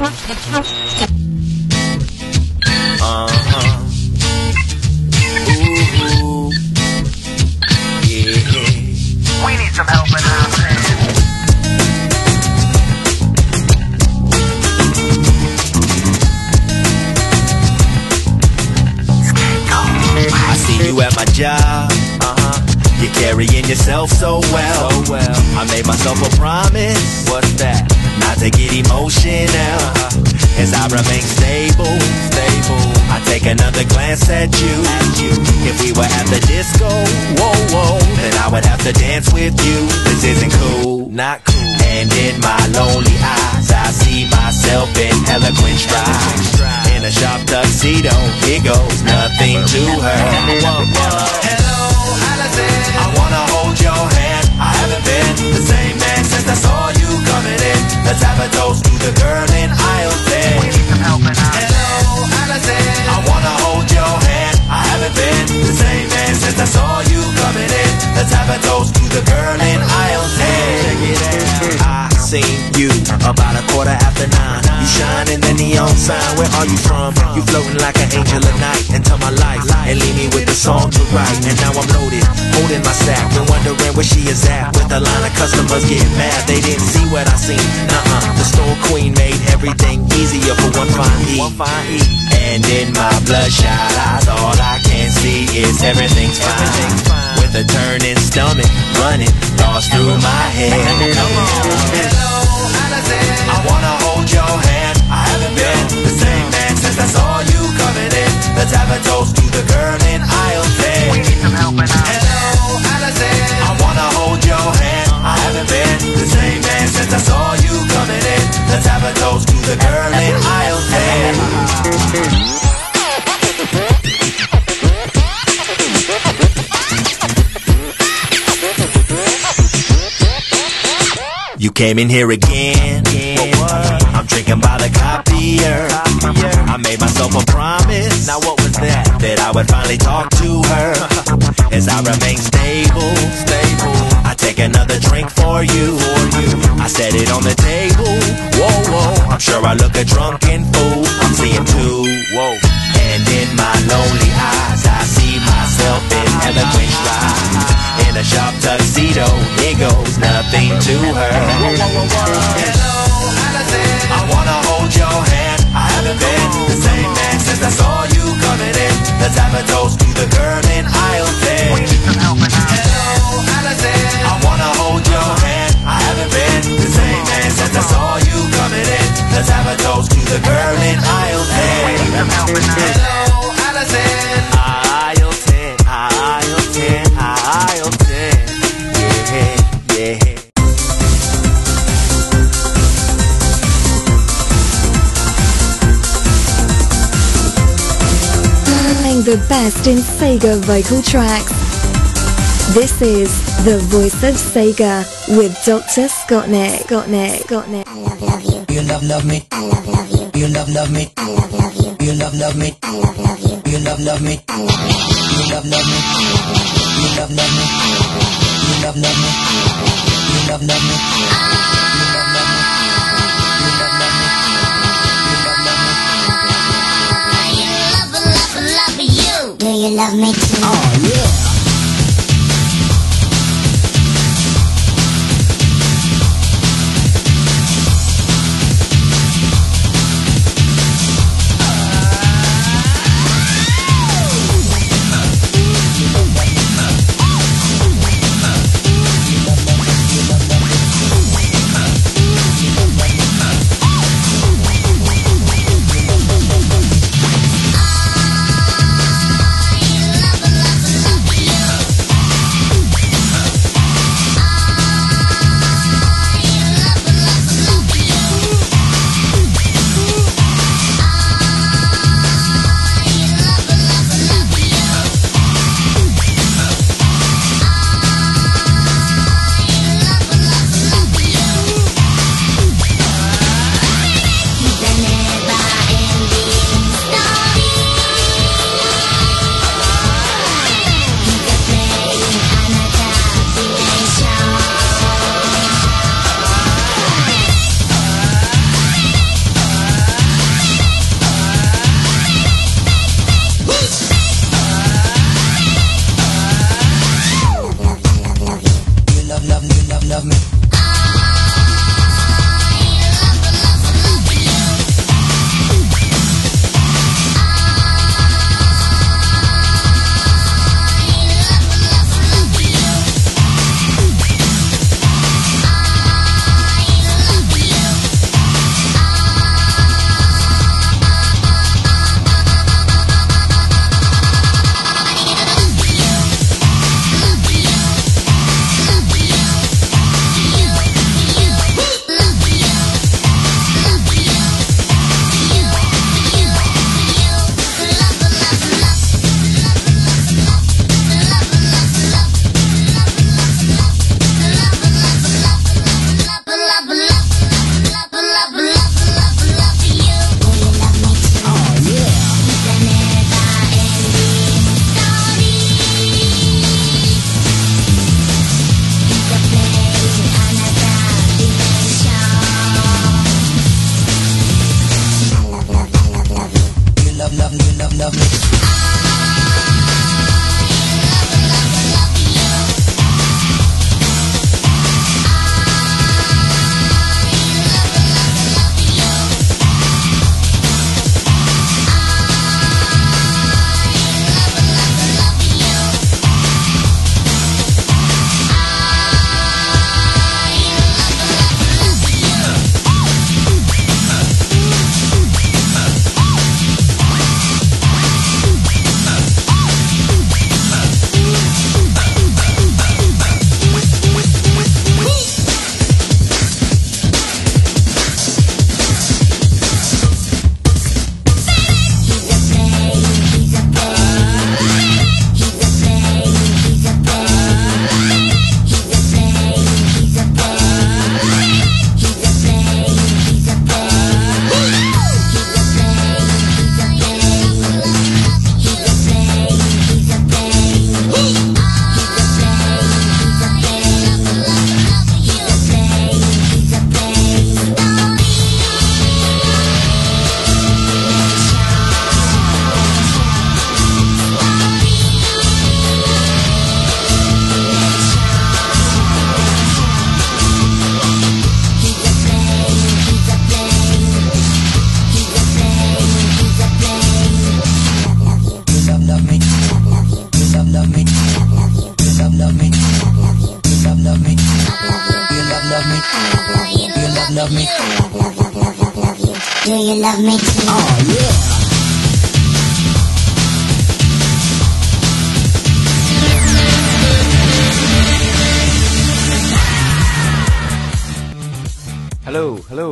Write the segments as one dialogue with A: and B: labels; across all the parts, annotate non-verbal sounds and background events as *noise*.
A: Uh-huh. Ooh, yeah.
B: We need some help in our.
A: I see you at my job. Uh-huh. You're carrying yourself so well. So well. I made myself a promise. What's that? Not to get emotional. As I remain stable. Stable. I take another glance at you. If we were at the disco, whoa, whoa, then I would have to dance with you. This isn't cool. Not cool. And in my lonely eyes, I see myself in eloquent stride. In a sharp tuxedo, here goes nothing to her. Hello, Allison. I wanna hold your hand. I haven't been the same man since I saw you coming in. Let's have a toast to the girl in aisle 10.
B: We need some help in our
A: Hello, Allison. I wanna hold your hand. I haven't been the same man since I saw you coming in. Let's have a toast to the girl in aisle 10. Check it out. I seen you about a quarter after nine. You shine in the neon sign. Where are you from? You floating like an angel at night into my life and leave me with a song to write. And now I'm loaded, holding my sack and wondering where she is at. With a line of customers getting mad, they didn't see what I seen. Nuh-uh, the store queen made everything easier for one fine E. And in my bloodshot eyes, all I can see is everything's fine. With a turning stomach, running thoughts through my head.
B: Come on.
A: Hello, Allison. I wanna hold your hand. I haven't been the same man since I saw you coming in. Let's have a toast came in here again. I'm drinking by the copier. I made myself a promise. Now what was that? That I would finally talk to her. *laughs* As I remain stable, stable. I take another drink for you. I set it on the table. Whoa, whoa. I'm sure I look a drunken fool. I'm seeing two. Whoa. And in my lonely eyes, I see myself in eloquent stride. In a sharp tuxedo, here goes nothing to her. Hello, Allison. I wanna hold your hand. I haven't been the same man since I saw you coming in. Let's have a toast to the girl in aisle 10.
B: We need some help in our
A: Hello, Allison. I wanna hold your hand. I haven't been the same Let's have a toast to the girl in aisle 10.
B: We need some help in our
A: Hello, Allison. Aisle 10, aisle 10, aisle 10. Yeah, yeah.
C: Playing the best in Sega vocal tracks. This is The Voice of Sega with Dr. Scottnik. Scottnik. Scottnik.
D: I love, love you.
E: You love, love me.
D: I love, love you.
E: You love, love me.
D: I love, love
E: me,
D: love love you.
E: You love, love me.
D: I love, love you.
E: You love, love me. I love, love you. You love, love me.
D: You love, love
E: me. You love, love me. I love You You love, love me. Love, love, love you.
D: Do you love me too?
E: Oh yeah.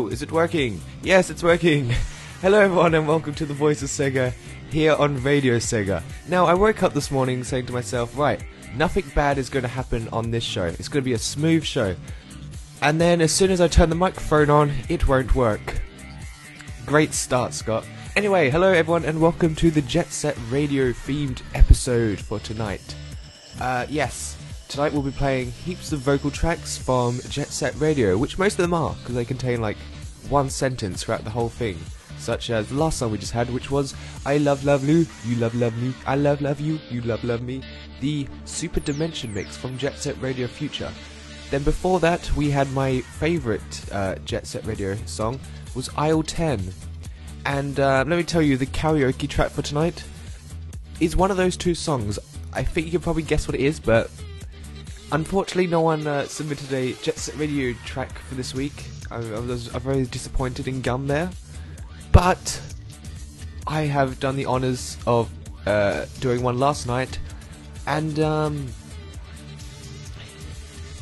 F: Is it working? Yes, it's working. *laughs* Hello everyone and welcome to the Voice of Sega here on Radio Sega. Now, I woke up this morning saying to myself, right, nothing bad is going to happen on this show. It's going to be a smooth show. And then as soon as I turn the microphone on, it won't work. Great start, Scott. Anyway, hello everyone and welcome to the Jet Set Radio themed episode for tonight. Uh, yes, tonight we'll be playing heaps of vocal tracks from Jet Set Radio, which most of them are, because they contain like one sentence throughout the whole thing. Such as the last song we just had, which was I love love you, you love love me, I love love you, you love love me. The Super Dimension mix from Jet Set Radio Future. Then before that, we had my favourite uh, Jet Set Radio song was Aisle 10. And uh, let me tell you, the karaoke track for tonight is one of those two songs. I think you can probably guess what it is, but unfortunately, no one uh, submitted a Jet Set Radio track for this week. I, I was I'm very disappointed in Gum there, but I have done the honors of uh, doing one last night, and um,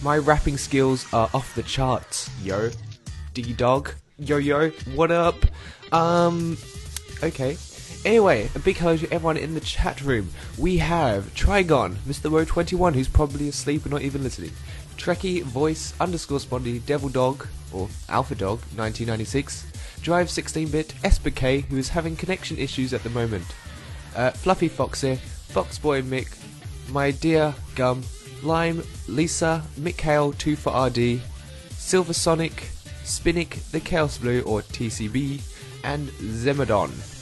F: my rapping skills are off the charts, yo. D dog, yo yo, what up? Um, okay. Anyway, a big hello to everyone in the chat room. We have Trigon, Mr. Row21, who's probably asleep and not even listening. Trekkie, Voice, underscore Spondy, Devil Dog, or Alpha Dog, 1996. Drive 16-bit, SBK, who is having connection issues at the moment. Uh, Fluffy Foxy, Foxboy Mick, My Dear Gum, Lime, Lisa, Mikhail 2 for RD, Silver Sonic, Spinnick, the Chaos Blue or TCB, and Zemodon.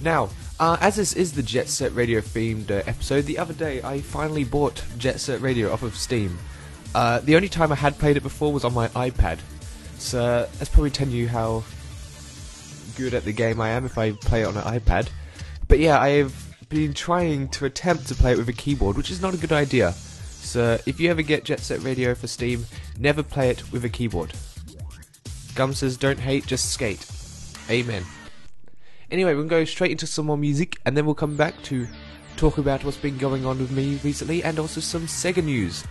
F: Now, uh, as this is the Jet Set Radio themed uh, episode, the other day I finally bought Jet Set Radio off of Steam. Uh, the only time I had played it before was on my iPad, so that's probably telling you how good at the game I am if I play it on an iPad. But yeah, I have been trying to attempt to play it with a keyboard, which is not a good idea. So if you ever get Jet Set Radio for Steam, never play it with a keyboard. Gum says, don't hate, just skate. Amen. Anyway, we'll go straight into some more music, and then we'll come back to talk about what's been going on with me recently, and also some Sega news.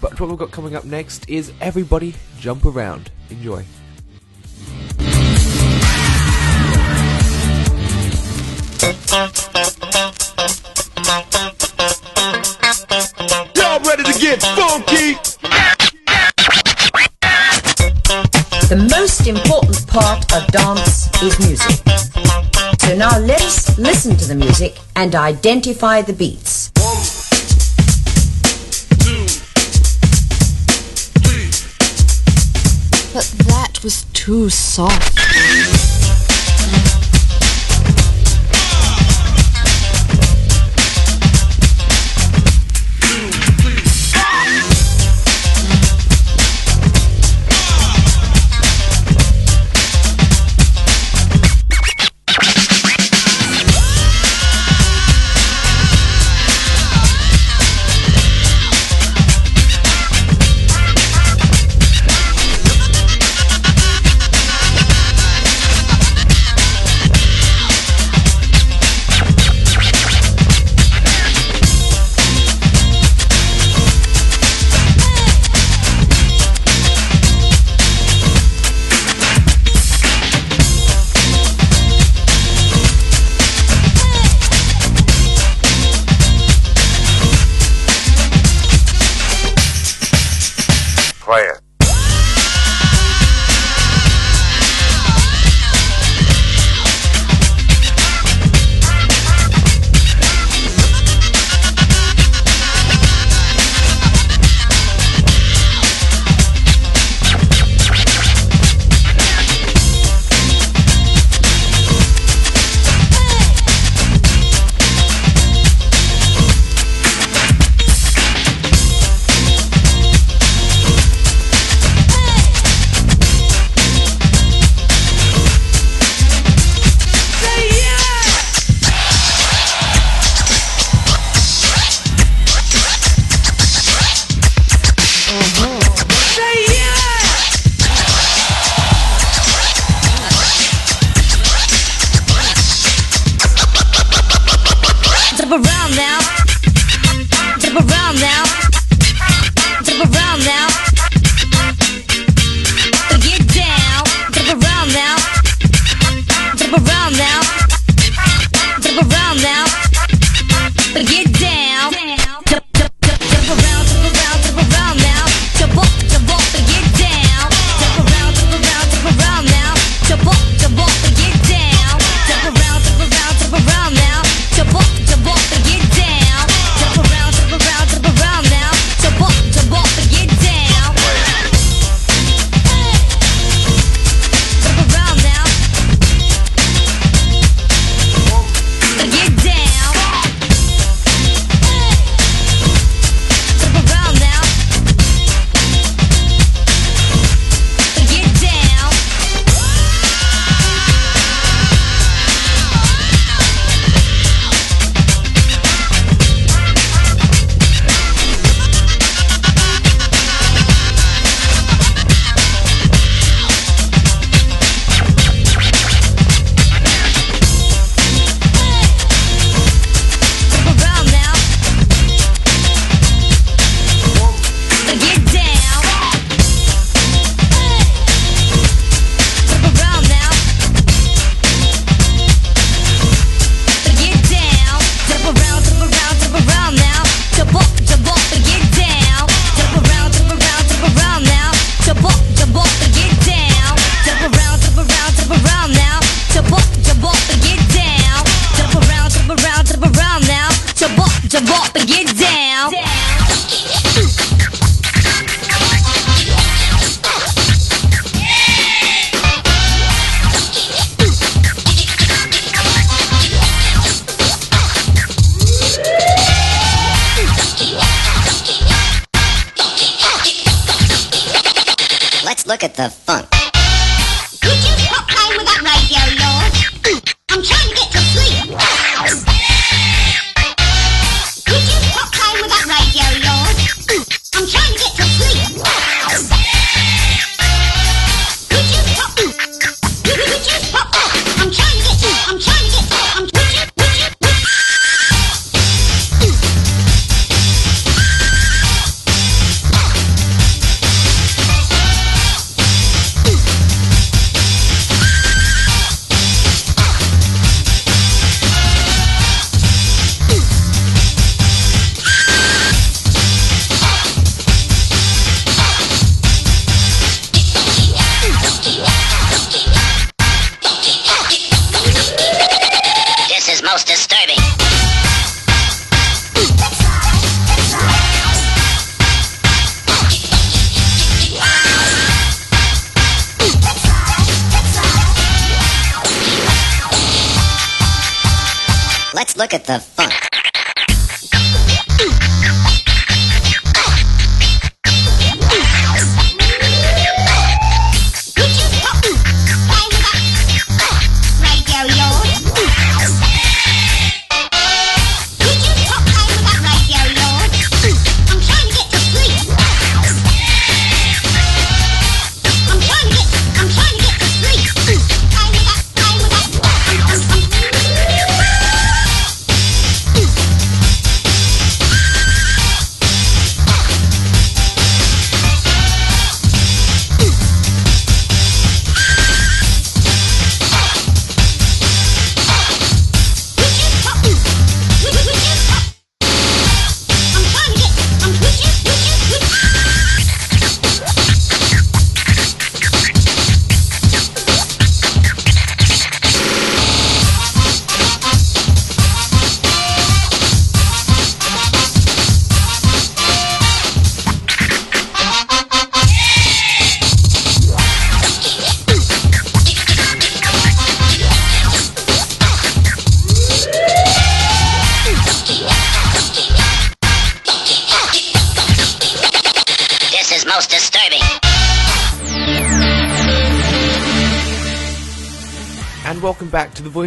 F: But what we've got coming up next is Everybody Jump Around. Enjoy.
A: Y'all ready to get funky?
G: The most important part of dance is music. So now let us listen to the music and identify the beats.
H: But that was too soft.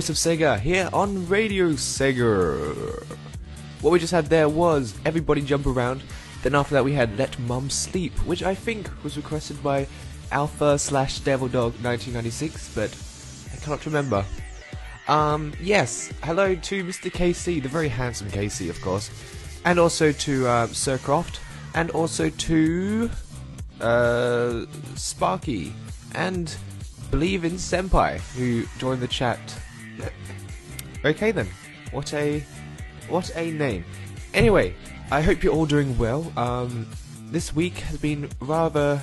F: Voice of Sega here on Radio Sega. What we just had there was Everybody Jump Around. Then after that we had Let Mum Sleep, which I think was requested by Alpha slash Devil Dog 1996, but I cannot remember. Um, yes, hello to Mr. KC, the very handsome KC, of course, and also to uh, Sir Croft, and also to uh, Sparky, and Believe in Senpai, who joined the chat. Okay then, what a what a name. Anyway, I hope you're all doing well. Um, this week has been rather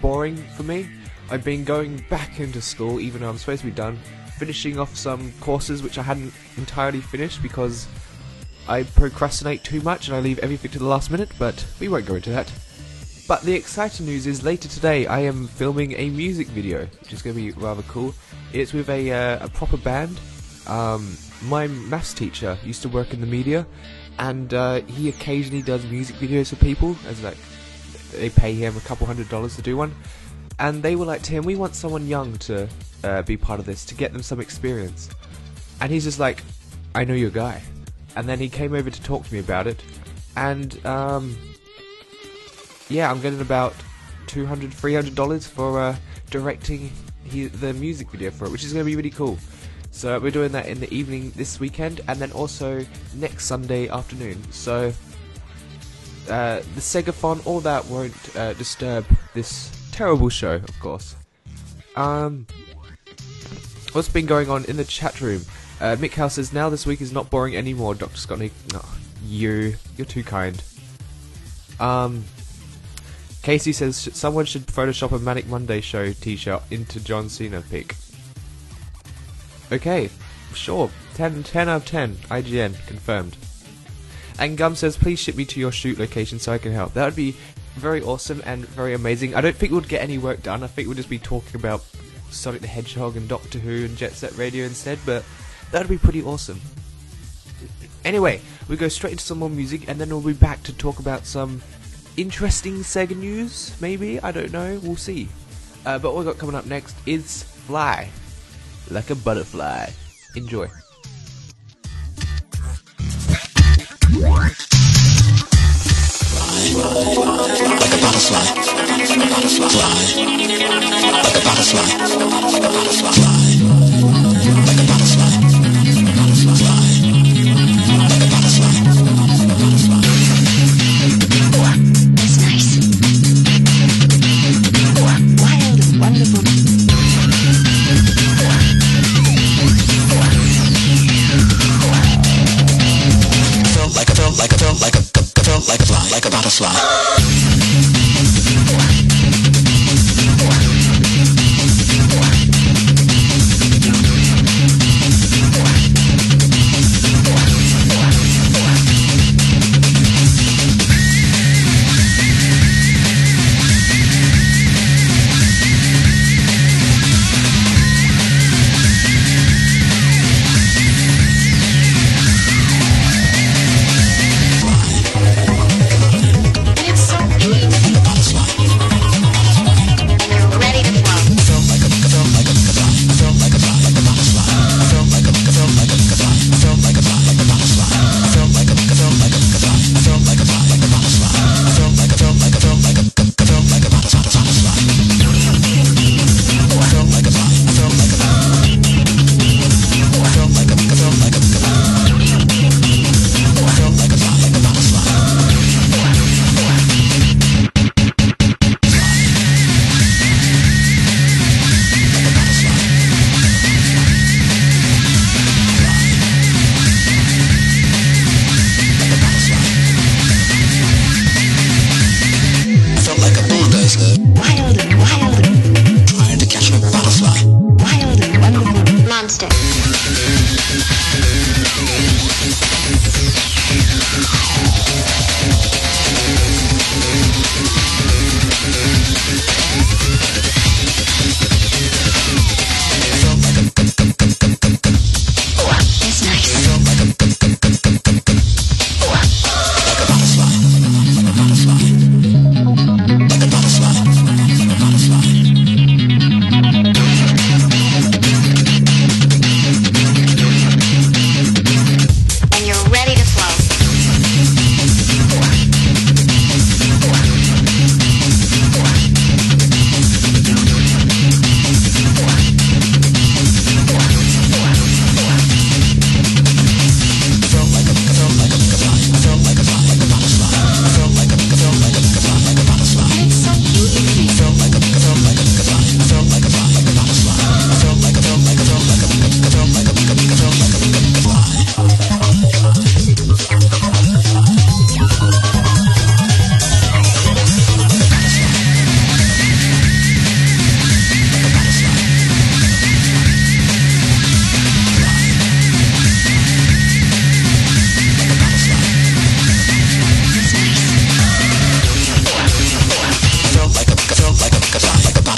F: boring for me. I've been going back into school, even though I'm supposed to be done, finishing off some courses which I hadn't entirely finished because I procrastinate too much and I leave everything to the last minute, but we won't go into that. But the exciting news is later today I am filming a music video, which is going to be rather cool. It's with a, uh, a proper band. Um, my maths teacher used to work in the media, and uh, he occasionally does music videos for people, as like they pay him a couple hundred dollars to do one. And they were like to him, "We want someone young to uh, be part of this to get them some experience." And he's just like, "I know your guy." And then he came over to talk to me about it, and um, yeah, I'm getting about 200 300 dollars for uh, directing he, the music video for it, which is going to be really cool. So we're doing that in the evening this weekend, and then also next Sunday afternoon. So uh, the Segafon, all that won't uh, disturb this terrible show, of course. Um, what's been going on in the chat room? Uh, Mick House says now this week is not boring anymore. Doctor Scott, no, you, you're too kind. Um, Casey says someone should Photoshop a Manic Monday show T-shirt into John Cena pic. Okay, sure. 10, 10 out of 10. IGN confirmed. And Gum says, please ship me to your shoot location so I can help. That would be very awesome and very amazing. I don't think we'd get any work done. I think we'd just be talking about Sonic the Hedgehog and Doctor Who and Jet Set Radio instead, but that would be pretty awesome. Anyway, we go straight into some more music and then we'll be back to talk about some interesting Sega news, maybe? I don't know. We'll see. Uh, but what we got coming up next is Fly, like a butterfly. Enjoy.
H: That's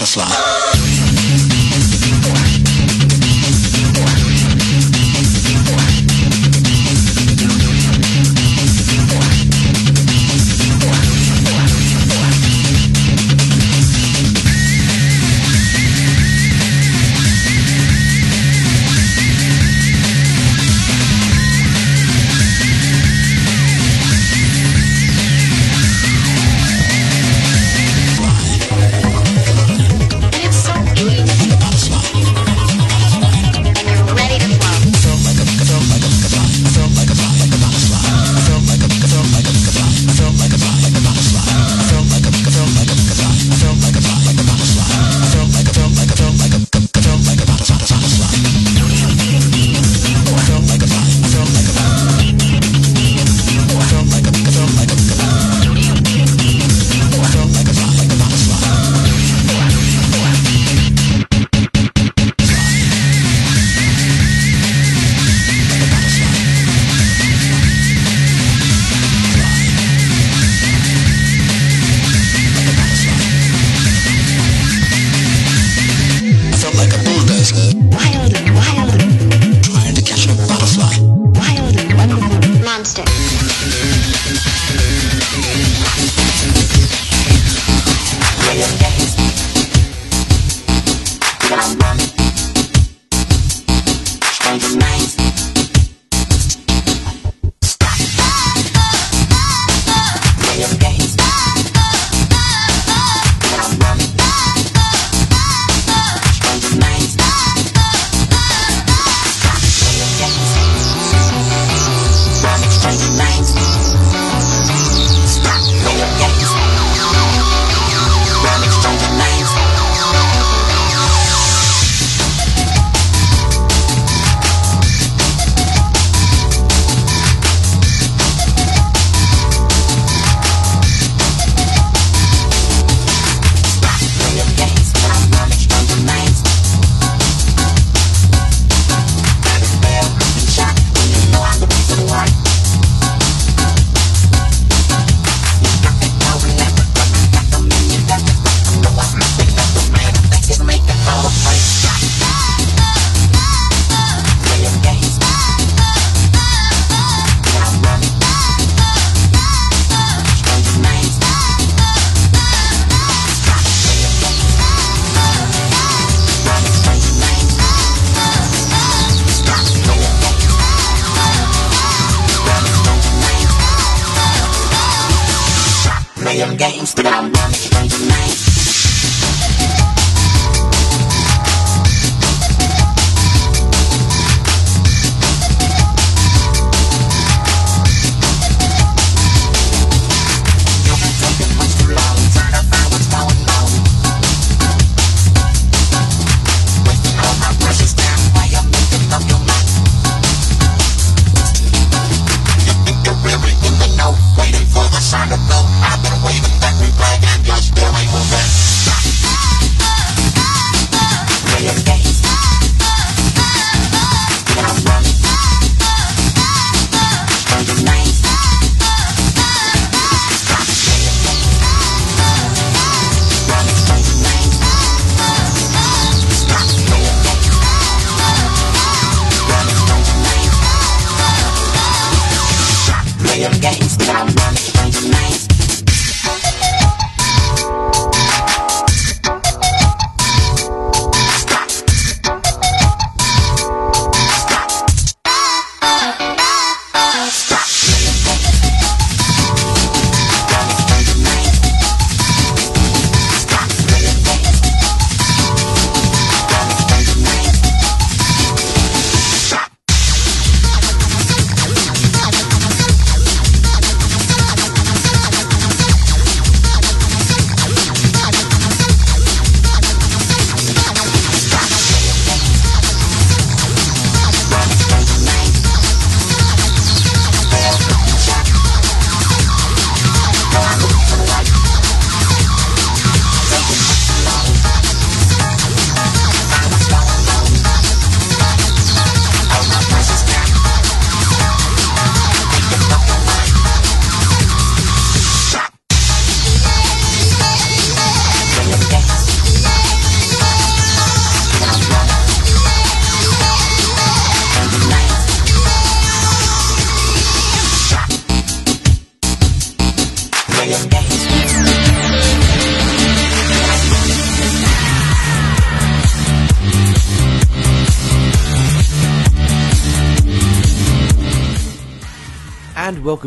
H: And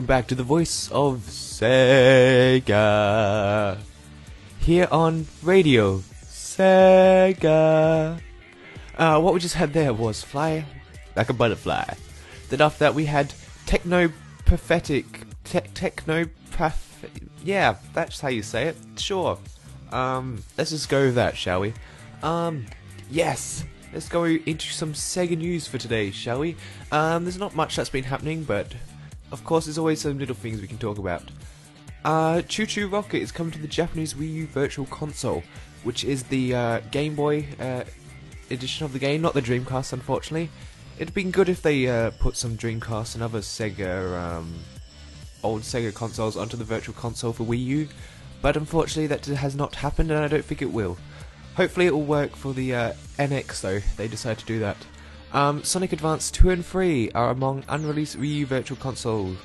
E: back
F: to the voice of Sega. Here on Radio Sega. Uh, what we just had there was Fly Like a Butterfly. Then after that we had Techno Pathetic. Te- techno Yeah, that's how you say it. Sure. Um, let's just go with that, shall we? Um, yes. Let's go into some Sega news for today, shall we? Um, there's not much that's been happening, but of course, there's always some little things we can talk about. Uh, ChuChu Rocket is coming to the Japanese Wii U Virtual Console, which is the uh, Game Boy uh, edition of the game, not the Dreamcast, unfortunately. It'd been good if they uh, put some Dreamcast and other Sega, um, old Sega consoles onto the Virtual Console for Wii U, but unfortunately that has not happened, and I don't think it will. Hopefully, it will work for the uh, NX, though. They decide to do that. Um, Sonic Advance 2 and 3 are among unreleased Wii U Virtual Console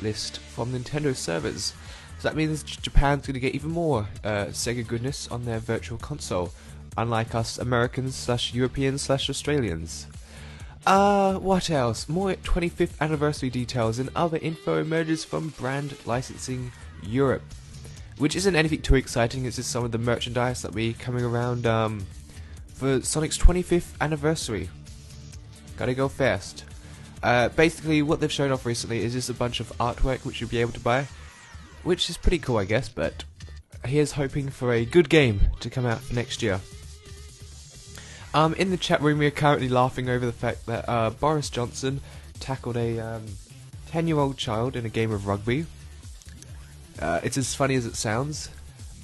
F: list from Nintendo servers. So that means Japan's going to get even more uh, Sega goodness on their Virtual Console. unlike us Americans slash Europeans slash Australians. Uh, what else? More 25th anniversary details and other info emerges from Brand Licensing Europe, which isn't anything too exciting. It's just some of the merchandise that be coming around um, for Sonic's 25th anniversary. Gotta go fast. Uh, basically, what they've shown off recently is just a bunch of artwork which you'll be able to buy, which is pretty cool, I guess. But here's hoping for a good game to come out next year. Um, in the chat room, we are currently laughing over the fact that uh, Boris Johnson tackled a um, 10 year old child in a game of rugby. Uh, it's as funny as it sounds.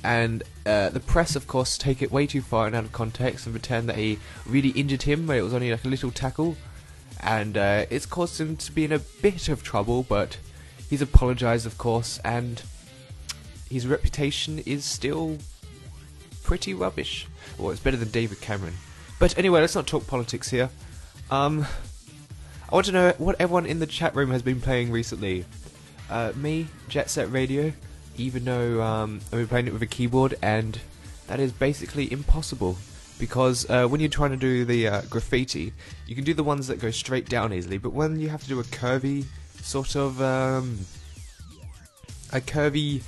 F: And uh, the press, of course, take it way too far and out of context and pretend that he really injured him when it was only like a little tackle. And uh, it's caused him to be in a bit of trouble, but he's apologised, of course, and his reputation is still pretty rubbish. Well, it's better than David Cameron. But anyway, let's not talk politics here. Um, I want to know what everyone in the chat room has been playing recently. Uh, me, Jet Set Radio, even though um, I've been playing it with a keyboard, and that is basically impossible. Because uh, when you're trying to do the uh, graffiti, you can do the ones that go straight down easily, but when you have to do a curvy sort of um, a curvy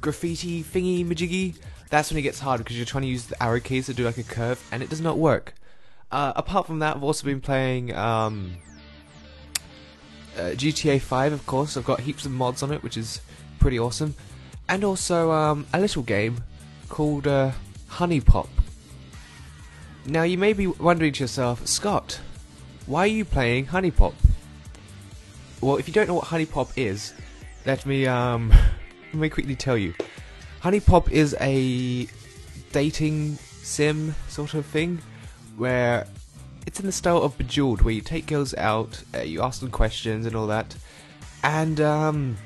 F: graffiti thingy majiggy, that's when it gets hard because you're trying to use the arrow keys to do like a curve, and it does not work. Uh, apart from that, I've also been playing um, uh, GTA 5, of course. I've got heaps of mods on it, which is pretty awesome, and also um, a little game called uh, HuniePop. Now, you may be wondering to yourself, Scott, why are you playing HuniePop? Well, if you don't know what HuniePop is, let me um, *laughs* let me quickly tell you. HuniePop is a dating sim sort of thing where it's in the style of Bejeweled, where you take girls out, uh, you ask them questions and all that, and um,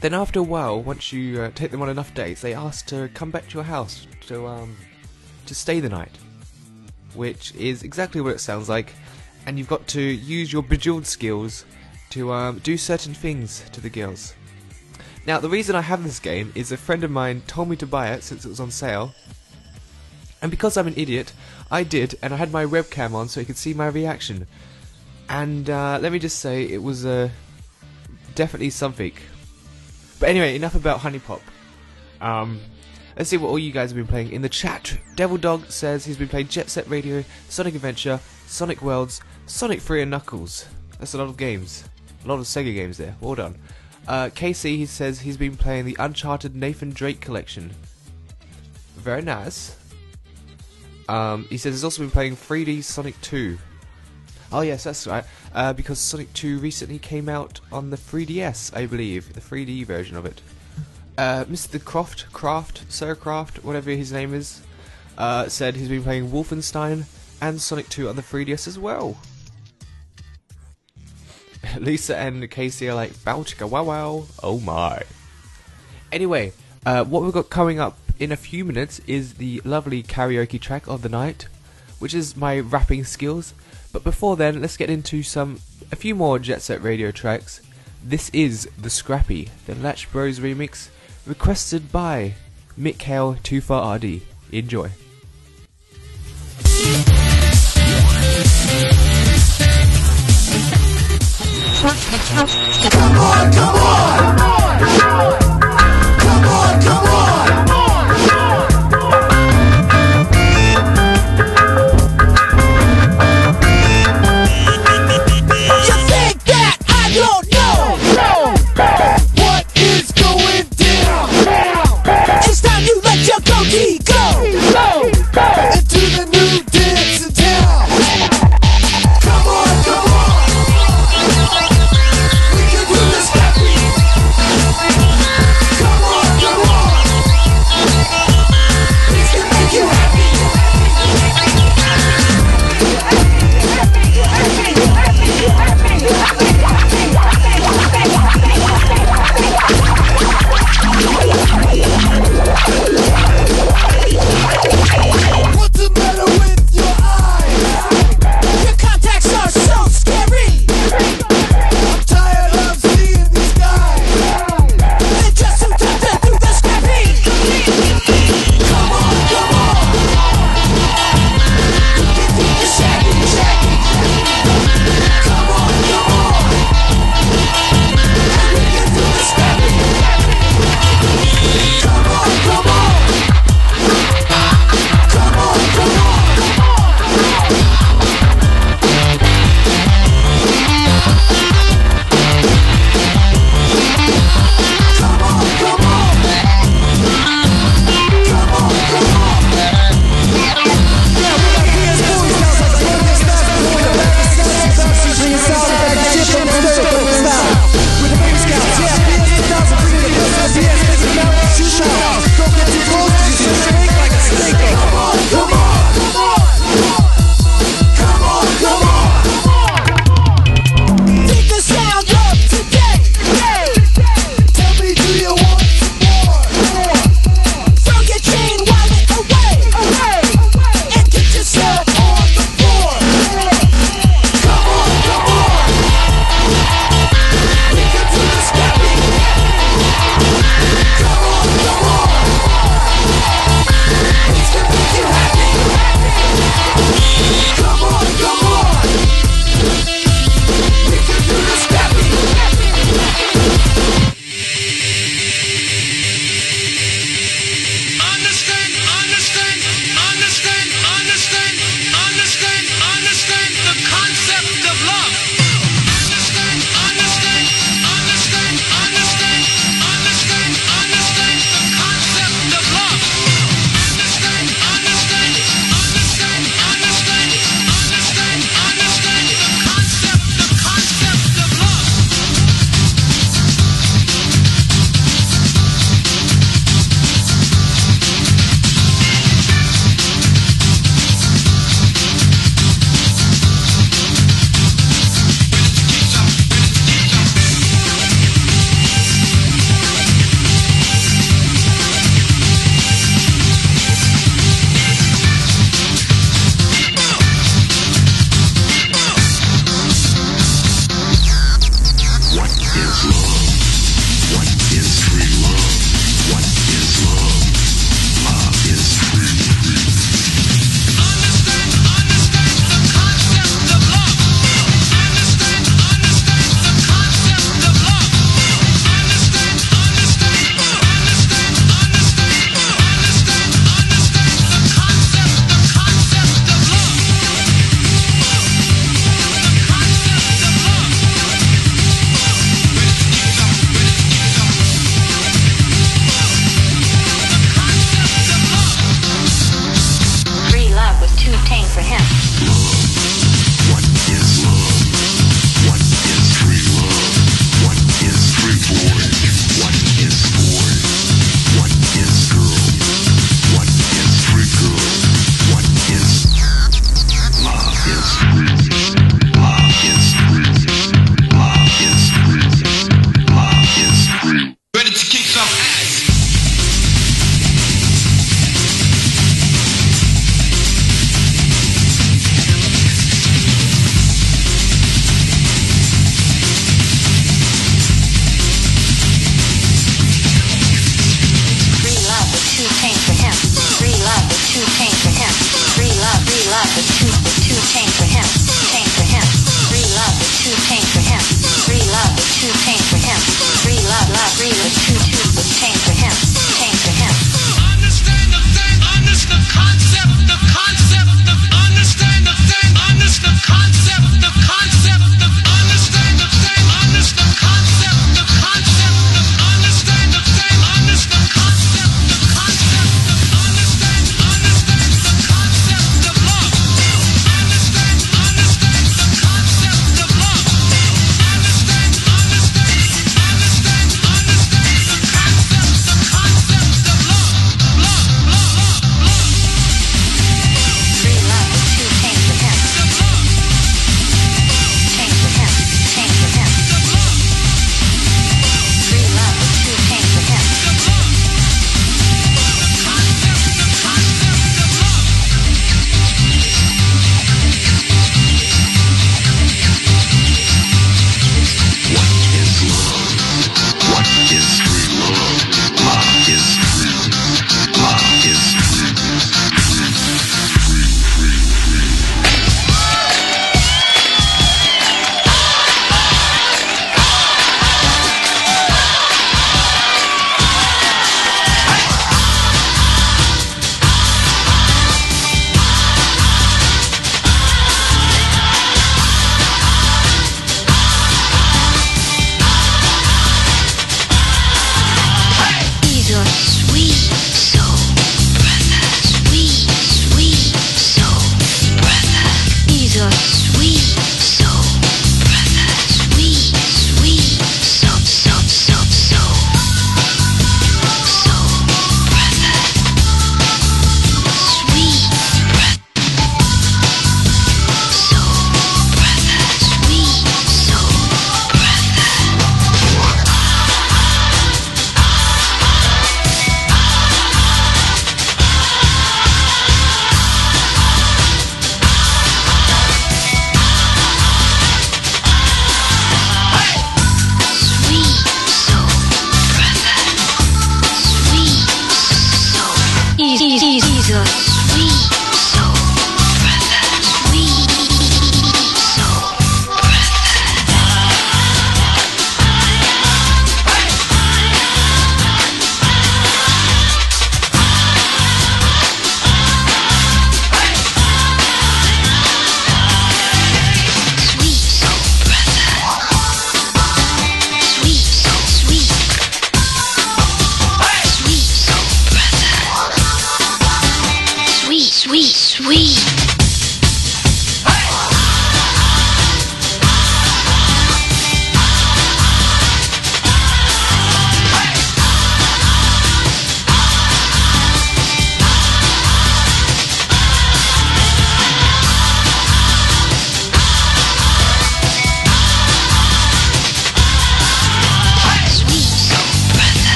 F: then after a while, once you uh, take them on enough dates, they ask to come back to your house to um, to stay the night, which is exactly what it sounds like, and you've got to use your Bejeweled skills to um, do certain things to the girls. Now, the reason I have this game is a friend of mine told me to buy it since it was on sale. And because I'm an idiot, I did, and I had my webcam on so he could see my reaction. And uh, let me just say, it was uh, definitely something. But anyway, enough about HuniePop. Um, let's see what all you guys have been playing in the chat. Devil Dog says he's been playing Jet Set Radio, Sonic Adventure, Sonic Worlds, Sonic 3 and Knuckles. That's a lot of games. A lot of Sega games there. Well done. Uh, KC he says he's been playing the Uncharted Nathan Drake collection. Very nice. Um, he says he's also been playing 3D Sonic 2. Oh yes, that's right. Uh, because Sonic 2 recently came out on the 3DS, I believe, the 3D version of it. Uh, Mr. Croft, Craft, Sir Craft, whatever his name is, uh, said he's been playing Wolfenstein and Sonic 2 on the 3DS as well. *laughs* Lisa and Casey are like, bow chicka wow wow, oh my. Anyway, uh, what we've got coming up in a few minutes is the lovely karaoke track of the night, which is my rapping skills. But before then, let's get into some a few more Jet Set Radio tracks. This is The Scrappy, the Latch Bros remix, requested by Mick Hale Too Far RD. Enjoy.
A: You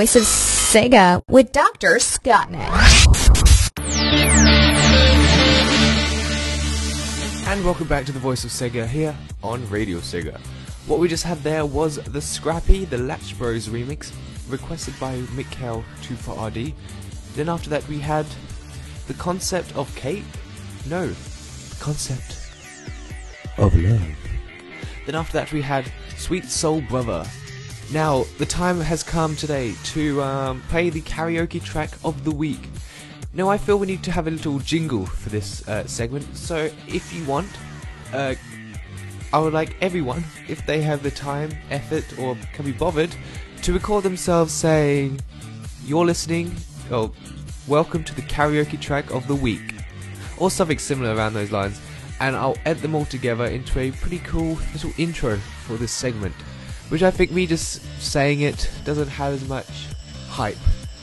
C: voice of Sega with
G: Dr. Scottnet.
F: And welcome back to the Voice of Sega here on Radio Sega. What we just had there was the Scrappy, the Latch Bros remix, requested by Mikhail 2 for RD. Then after that we had the concept of cake? No, concept of love. Then after that we had Sweet Soul Brother. Now, the time has come today to um, play the karaoke track of the week. Now, I feel we need to have a little jingle for this uh, segment, so if you want, uh, I would like everyone, if they have the time, effort, or can be bothered, to record themselves saying, You're listening, or Welcome to the karaoke track of the week, or something similar around those lines, and I'll edit them all together into a pretty cool little intro for this segment, which I think me just saying it doesn't have as much hype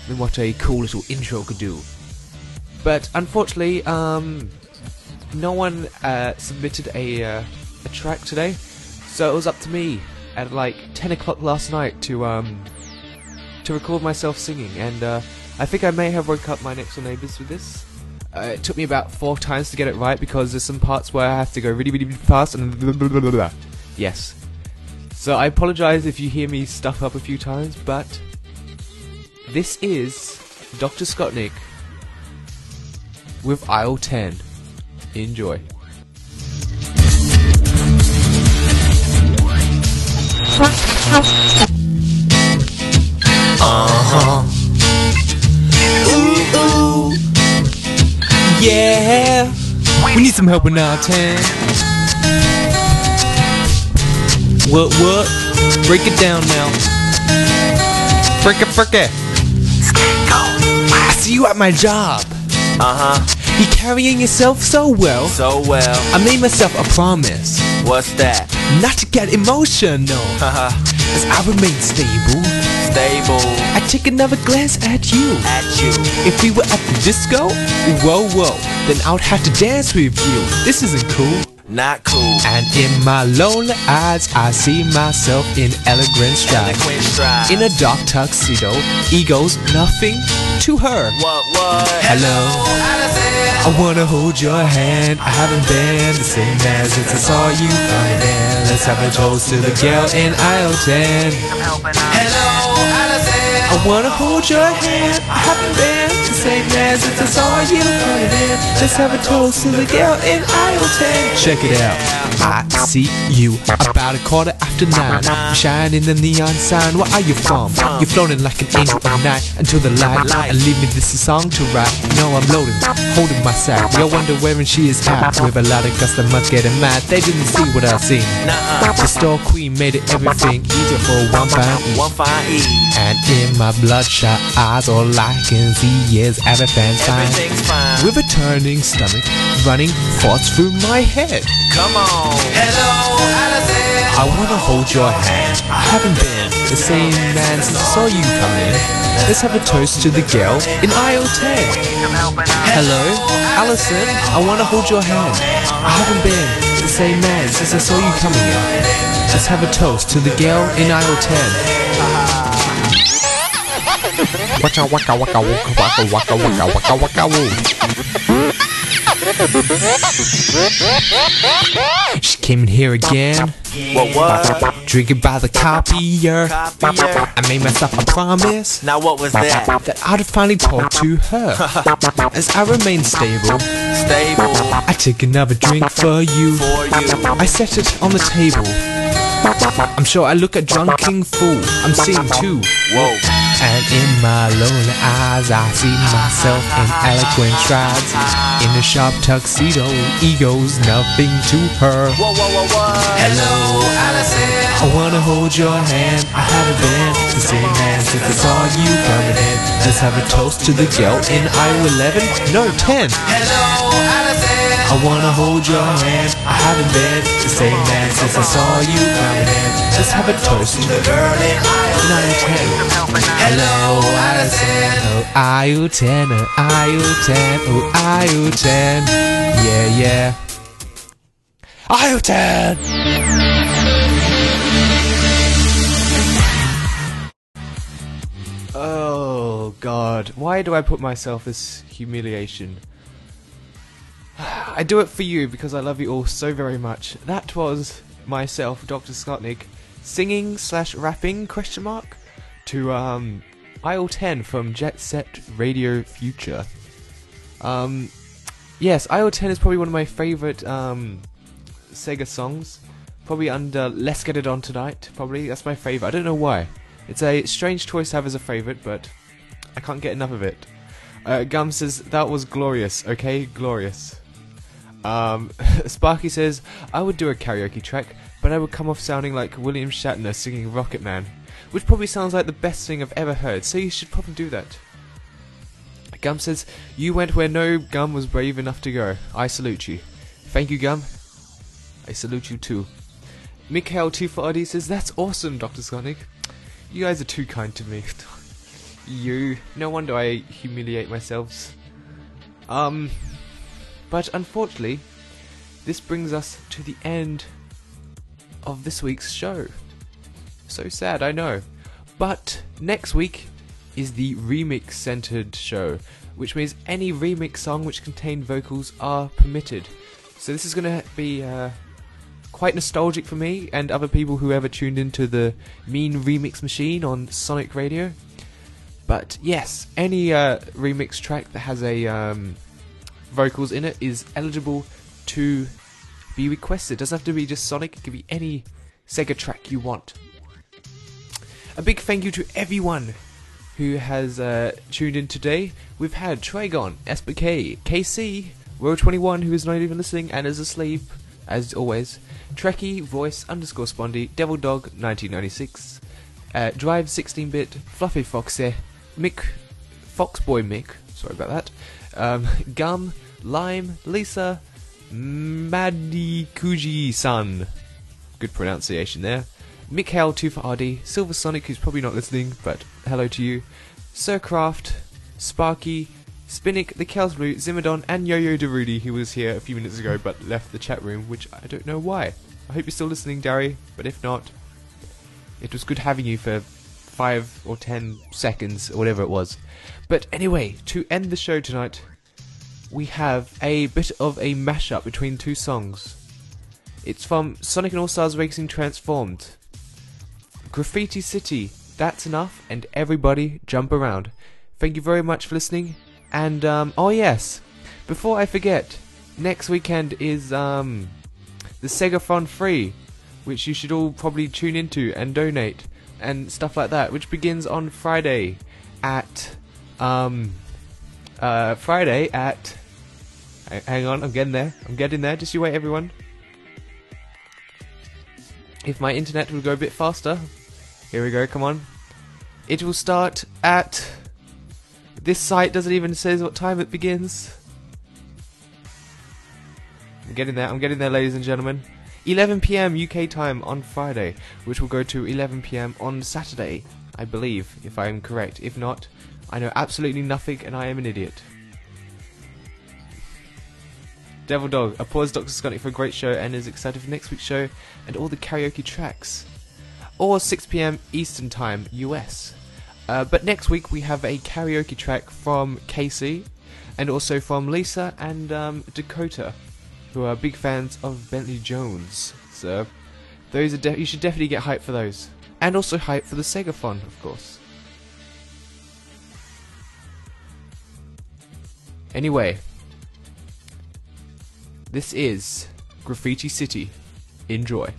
F: than what a cool little intro could do. But unfortunately, um, no one uh, submitted a uh, a track today, so it was up to me at like 10 o'clock last night to um to record myself singing, and uh, I think I may have woke up my next door neighbours with this. Uh, it took me about four times to get it right because there's some parts where I have to go really, really, fast and blah, blah, blah. yes. So I apologise if you hear me stuff up a few times, but this is Dr. Scottnik with aisle 10. Enjoy. Uh-huh. Yeah, we need some help in aisle 10. What, what? Break it down now. Break it, break it. I see you at my job.
A: Uh huh.
F: You're carrying yourself so well.
A: So well.
F: I made myself a promise
A: What's that?
F: not to get emotional.
A: Haha.
F: As I remain stable,
A: Stable
F: I take another glance at you.
A: at you.
F: If we were at the disco, whoa, whoa, then I'd have to dance with you. This isn't cool.
A: Not cool.
F: And in my lonely eyes, I see myself in elegant stride. In a dark tuxedo, ego's nothing to her.
A: What, what?
F: Hello. I wanna hold your hand. I haven't been the same as since I saw you coming in. Let's have a toast to the girl in aisle 10.
B: I'm helping out.
A: Hello, Allison.
F: I wanna hold your hand. I haven't been the same man since I saw you coming in. Let's have a toast to the girl in aisle 10. Check it out. I see you about a quarter after nine. You shine in the neon sign. Where are you from? You're floating like an angel of night until the light. And leave me this a song to write. You know I'm loading, holding my side. You're wonder where she is at. With a lot of customers getting mad. They didn't see what I seen.
A: Nuh-uh.
F: The store queen made it everything easier for one pound each.
A: One fine E.
F: And in my bloodshot eyes, all I can see is everything's fine.
A: Everything's fine.
F: With a turning stomach, running thoughts through my head.
A: Come on. Hello, Allison.
F: I wanna hold your hand. I haven't been the same man since I saw you come in. Let's have a toast to the girl in aisle 10.
B: I'm helping out.
F: Hello, Allison. I wanna hold your hand. I haven't been the same man since I saw you coming in. Let's have a toast to the girl in aisle 10. Waka waka waka waka waka waka waka waka waka woo. She came in here again,
A: What, what?
F: drinking by the copier.
A: Copier.
F: I made myself a promise
A: Now what was that?
F: that I'd finally talk to her. *laughs* As I remain stable,
A: Stable
F: I take another drink for you.
A: for you.
F: I set it on the table. I'm sure I look a drunken fool. I'm seeing two.
A: Whoa.
F: And in my lonely eyes, I see myself in eloquent strides. In a sharp tuxedo, ego's nothing to her.
A: Whoa, whoa, whoa, whoa. Hello, Allison.
F: I wanna hold your hand. I haven't been the same man since I saw you coming in. Let's have a toast to the girl in aisle 11. No, 10.
A: Hello, Allison.
F: I wanna hold your hand. I haven't been the same man since I saw you coming in. Let's have a toast to the girl in aisle 10.
B: I'm helping out.
A: Hello, Allison.
F: Oh, aisle 10, oh, aisle 10, oh, aisle 10. Yeah, yeah. Aisle 10! Oh, God. Why do I put myself this humiliation? I do it for you because I love you all so very much. That was myself, Dr. Skotnik, singing slash rapping question mark to um Aisle 10 from Jet Set Radio Future. Um yes, Aisle 10 is probably one of my favorite um Sega songs. Probably under Let's Get It On Tonight, probably. That's my favorite. I don't know why. It's a strange choice to have as a favorite, but I can't get enough of it. Uh, Gum says that was glorious. Okay, glorious. Um, *laughs* Sparky says I would do a karaoke track, but I would come off sounding like William Shatner singing Rocket Man, which probably sounds like the best thing I've ever heard. So you should probably do that. Gum says you went where no Gum was brave enough to go. I salute you. Thank you, Gum. I salute you too. Mikhail Tufadi says that's awesome, Doctor Sonic. You guys are too kind to me. *laughs* you. No wonder I humiliate myself. Um, but unfortunately, this brings us to the end of this week's show. So sad, I know. But next week is the remix centered show, which means any remix song which contain vocals are permitted. So this is going to be uh, quite nostalgic for me and other people who ever tuned into the Mean Remix Machine on Sonic Radio. But yes, any uh, remix track that has a um, vocals in it is eligible to be requested. It doesn't have to be just Sonic, it can be any Sega track you want. A big thank you to everyone who has uh, tuned in today. We've had Trigon, SBK, KC, Row21, who is not even listening and is asleep, as always, Trekkie, Voice underscore Spondy, Devil Dog 1996, uh, Drive 16-bit, Fluffy Foxy, Mick, Foxboy Mick, sorry about that, um, Gum, Lime, Lisa, Maddie Kuji-san, good pronunciation there, Mikhail Tufa Silver Sonic, who's probably not listening, but hello to you, Sircraft, Sparky, Spinnick, the Kelsblue, Zimmerdon, and Yo-Yo Derudi, who was here a few minutes ago but left the chat room, which I don't know why. I hope you're still listening, Dari, but if not, it was good having you for five or ten seconds, or whatever it was. But anyway, to end the show tonight, we have a bit of a mashup between two songs. It's from Sonic and All Stars Racing Transformed. Graffiti City, that's enough, and everybody jump around. Thank you very much for listening. And um, oh yes, before I forget, next weekend is um, the Sega Fun Free, which you should all probably tune into and donate and stuff like that, which begins on Friday at um, uh, Friday at. Hang on, I'm getting there. I'm getting there. Just you wait, everyone. If my internet will go a bit faster, here we go. Come on. It will start at. This site doesn't even say what time it begins. I'm getting there. I'm getting there, ladies and gentlemen. 11 p.m. UK time on Friday, which will go to 11 p.m. on Saturday, I believe, if I am correct. If not, I know absolutely nothing and I am an idiot. Devil Dog applauds Dr. Scotty for a great show and is excited for next week's show and all the karaoke tracks. Or 6 pm Eastern Time, US. Uh, but next week we have a karaoke track from Casey and also from Lisa and um, Dakota, who are big fans of Bentley Jones. So those are you should definitely get hype for those, and also hype for the Segathon, of course. Anyway, this is Graffiti City. Enjoy.